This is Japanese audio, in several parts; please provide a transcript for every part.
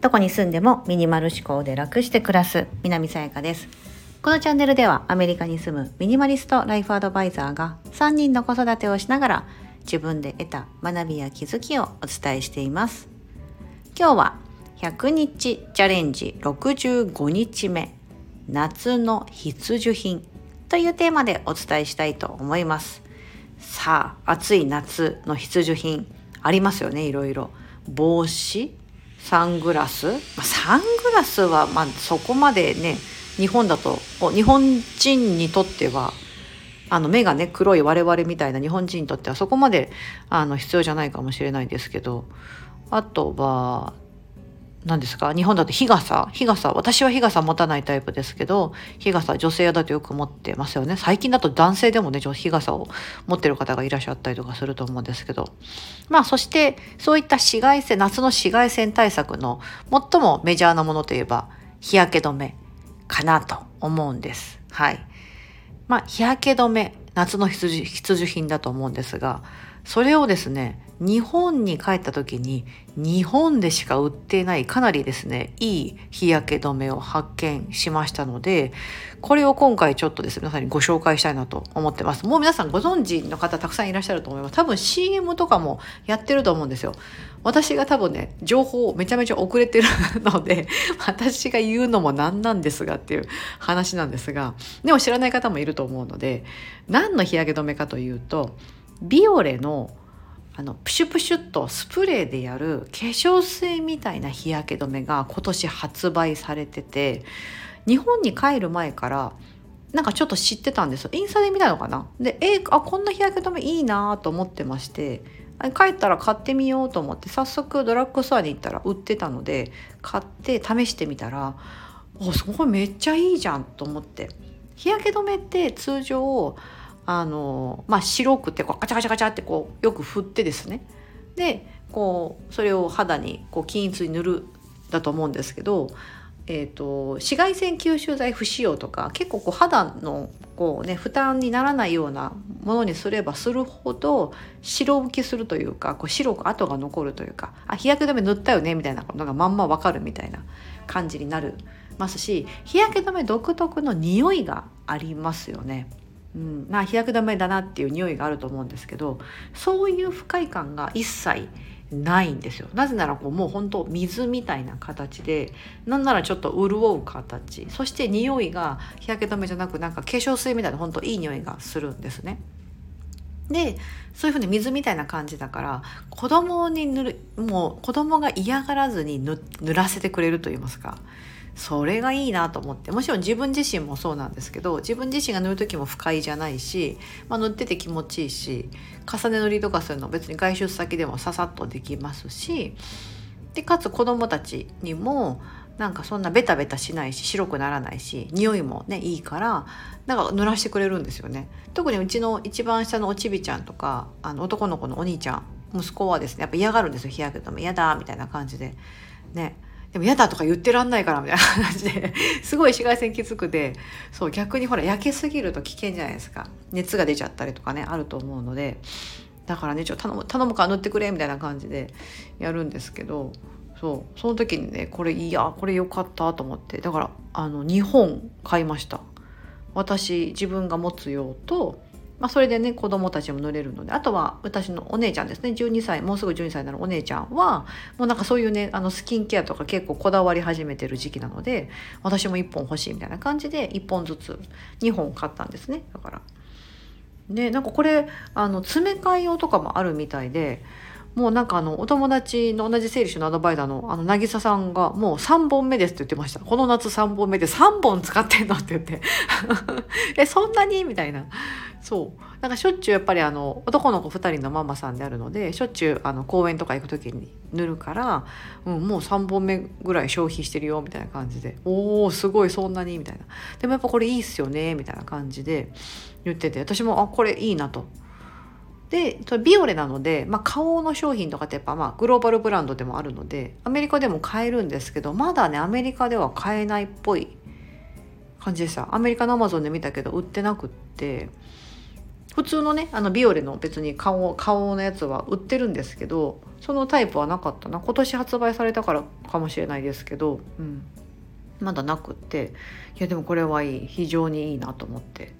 どこに住んでもミニマル思考で楽して暮らす南さやかです。このチャンネルではアメリカに住むミニマリストライフアドバイザーが3人の子育てをしながら自分で得た学びや気づきをお伝えしています。今日は100日チャレンジ65日目夏の必需品というテーマでお伝えしたいと思います。さあ暑い夏の必需品ありますよねいろいろ。帽子サングラス、まあ、サングラスはまあそこまでね日本だと日本人にとってはあの目がね黒い我々みたいな日本人にとってはそこまであの必要じゃないかもしれないですけど。あとは何ですか？日本だと日傘。日傘。私は日傘持たないタイプですけど日傘女性だとよく持ってますよね。最近だと男性でもね日傘を持ってる方がいらっしゃったりとかすると思うんですけど。まあそしてそういった紫外線夏の紫外線対策の最もメジャーなものといえば日焼け止めかなと思うんです。はい。まあ日焼け止め夏の必需必需品だと思うんですがそれをですね日本に帰った時に日本でしか売っていないかなりですねいい日焼け止めを発見しましたのでこれを今回ちょっとですね皆さんにご紹介したいなと思ってます。もう皆さんご存知の方たくさんいらっしゃると思います。多分 CM とかもやってると思うんですよ。私が多分ね情報めちゃめちゃ遅れてるので私が言うのもなんなんですがっていう話なんですがでも知らない方もいると思うので何の日焼け止めかというとビオレのあのプシュプシュっとスプレーでやる化粧水みたいな日焼け止めが今年発売されてて日本に帰る前からなんかちょっと知ってたんですよ。インスタで見たのかな？でえあこんな日焼け止めいいなと思ってまして帰ったら買ってみようと思って早速ドラッグストアに行ったら売ってたので買って試してみたらおすごいめっちゃいいじゃんと思って。日焼け止めって通常あの、まあ、白くてこうガチャガチャガチャってこうよく振ってですねでこうそれを肌にこう均一に塗るだと思うんですけど、えーと、紫外線吸収剤不使用とか結構こう肌のこう、ね、負担にならないようなものにすればするほど白浮きするというかこう白く跡が残るというかあ日焼け止め塗ったよねみたいなことがまんまわかるみたいな感じになるますし日焼け止め独特の匂いがありますよね。うん、まあ日焼け止めだなっていう匂いがあると思うんですけどそういう不快感が一切ないんですよ。なぜならこうもう本当水みたいな形でなんならちょっと潤う形。そして匂いが日焼け止めじゃなくなんか化粧水みたいな本当いい匂いがするんですね。でそういうふうに水みたいな感じだから子供に塗るもう子供が嫌がらずに塗らせてくれると言いますか。それがいいなと思って。もちろん自分自身もそうなんですけど自分自身が塗る時も不快じゃないし、まあ、塗ってて気持ちいいし重ね塗りとかするの別に外出先でもささっとできますしでかつ子どもたちにもなんかそんなベタベタしないし白くならないし匂いもねいいからなんか濡らしてくれるんですよね。特にうちの一番下のおちびちゃんとかあの男の子のお兄ちゃん息子はですねやっぱ嫌がるんですよ。日焼け止め嫌だみたいな感じで。ね。でも嫌だとか言ってらんないからみたいな話で すごい紫外線きつくてそう逆にほら焼けすぎると危険じゃないですか。熱が出ちゃったりとかねあると思うのでだからねちょっと頼む頼むから塗ってくれみたいな感じでやるんですけどそうその時にねこれいやこれ良かったと思ってだからあの2本買いました。私自分が持つ用とまあ、それでね子供たちも乗れるのであとは私のお姉ちゃんですね。12歳もうすぐ12歳になるお姉ちゃんはもうなんかそういうねあのスキンケアとか結構こだわり始めてる時期なので私も1本欲しいみたいな感じで1本ずつ2本買ったんですね。だから。ねなんかこれあの詰め替え用とかもあるみたいでもうなんかあのお友達の同じ整理収納アドバイザーのあの渚さんがもう3本目ですって言ってました。この夏3本目で3本使ってんのって言って。えそんなに？みたいな。そう。なんかしょっちゅうやっぱりあの男の子2人のママさんであるのでしょっちゅうあの公園とか行く時に塗るから、うん、もう3本目ぐらい消費してるよみたいな感じで「おおすごいそんなに」みたいな。でもやっぱこれいいっすよねみたいな感じで言ってて私もあこれいいなと。でビオレなので、まあ、顔の商品とかってやっぱまあグローバルブランドでもあるのでアメリカでも買えるんですけどまだねアメリカでは買えないっぽい感じでした。アメリカのアマゾンで見たけど売ってなくって。普通のねあのビオレの別に顔顔のやつは売ってるんですけどそのタイプはなかったな。今年発売されたからかもしれないですけど、うん、まだなくって。いやでもこれはいい。非常にいいなと思って。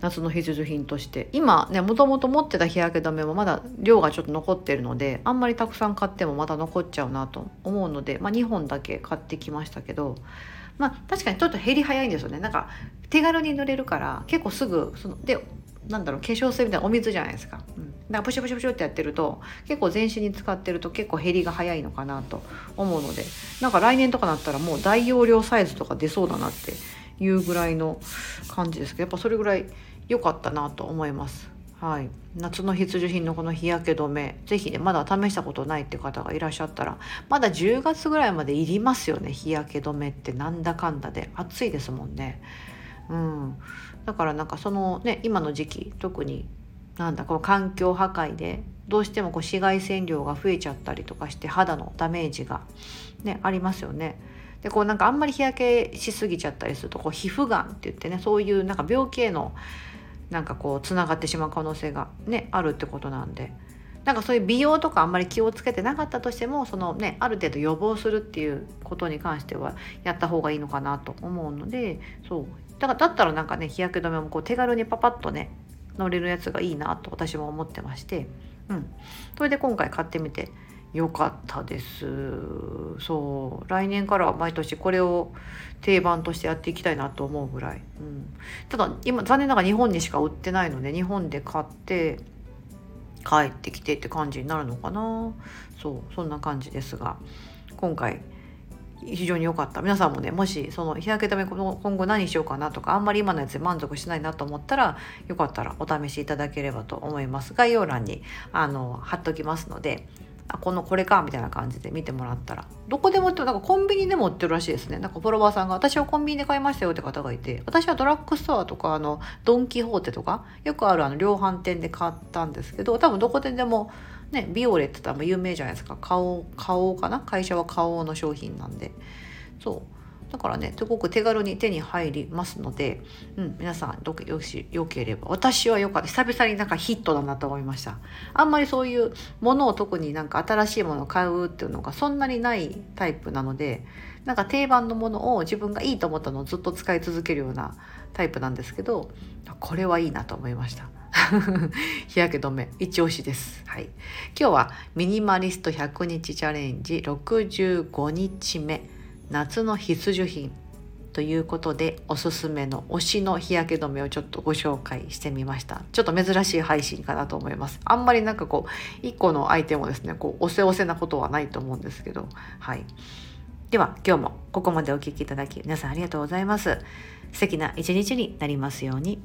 夏の必需品として。今ねもともと持ってた日焼け止めもまだ量がちょっと残ってるのであんまりたくさん買ってもまた残っちゃうなと思うので、まあ、2本だけ買ってきましたけど。まあ確かにちょっと減り早いんですよね。なんか手軽に塗れるから結構すぐそのでなんだろう化粧水みたいなお水じゃないですか。うん、だからプシュプシュプシュってやってると結構全身に使ってると結構減りが早いのかなと思うのでなんか来年とかなったらもう大容量サイズとか出そうだなっていうぐらいの感じですけどやっぱそれぐらい良かったなと思います。はい、夏の必需品のこの日焼け止め是非ねまだ試したことないって方がいらっしゃったらまだ10月ぐらいまでいりますよね日焼け止めってなんだかんだで暑いですもんね。うん、だからなんかそのね今の時期特になんだこの環境破壊でどうしてもこう紫外線量が増えちゃったりとかして肌のダメージが、ね、ありますよね。でこうなんかあんまり日焼けしすぎちゃったりするとこう皮膚がんって言ってねそういうなんか病気へのなんかこうつながってしまう可能性がねあるってことなんでなんかそういう美容とかあんまり気をつけてなかったとしてもそのねある程度予防するっていうことに関してはやった方がいいのかなと思うのでそうだからだったらなんかね日焼け止めもこう手軽にパパッとね乗れるやつがいいなと私も思ってまして、うん、それで今回買ってみてよかったです。そう。来年からは毎年これを定番としてやっていきたいなと思うぐらい、うん、ただ今残念ながら日本にしか売ってないので日本で買って帰ってきてって感じになるのかな。そう。そんな感じですが今回非常に良かった。皆さんもねもしその日焼け止め今後何しようかなとかあんまり今のやつで満足しないなと思ったらよかったらお試しいただければと思います。概要欄にあの貼っときますのであこのこれかみたいな感じで見てもらったらどこでも売ってなんかコンビニでも売ってるらしいですね。なんかフォロワーさんが私はコンビニで買いましたよって方がいて私はドラッグストアとかあのドン・キホーテとかよくあるあの量販店で買ったんですけど多分どこででもねビオレって多分有名じゃないですか。顔顔かな？会社は顔の商品なんで。そう。だからねすごく手軽に手に入りますので、うん、皆さんどよしよければ私はよかった久々になんかヒットだなと思いましたあんまりそういうものを特になんか新しいものを買うっていうのがそんなにないタイプなのでなんか定番のものを自分がいいと思ったのをずっと使い続けるようなタイプなんですけどこれはいいなと思いました 日焼け止め一押しです。はい。今日はミニマリスト100日チャレンジ65日目。夏の必需品ということでおすすめの推しの日焼け止めをちょっとご紹介してみました。ちょっと珍しい配信かなと思います。あんまりなんかこう1個のアイテムをですねこうおせおせなことはないと思うんですけど。はい。では今日もここまでお聴きいただき皆さんありがとうございます。素敵な一日になりますように。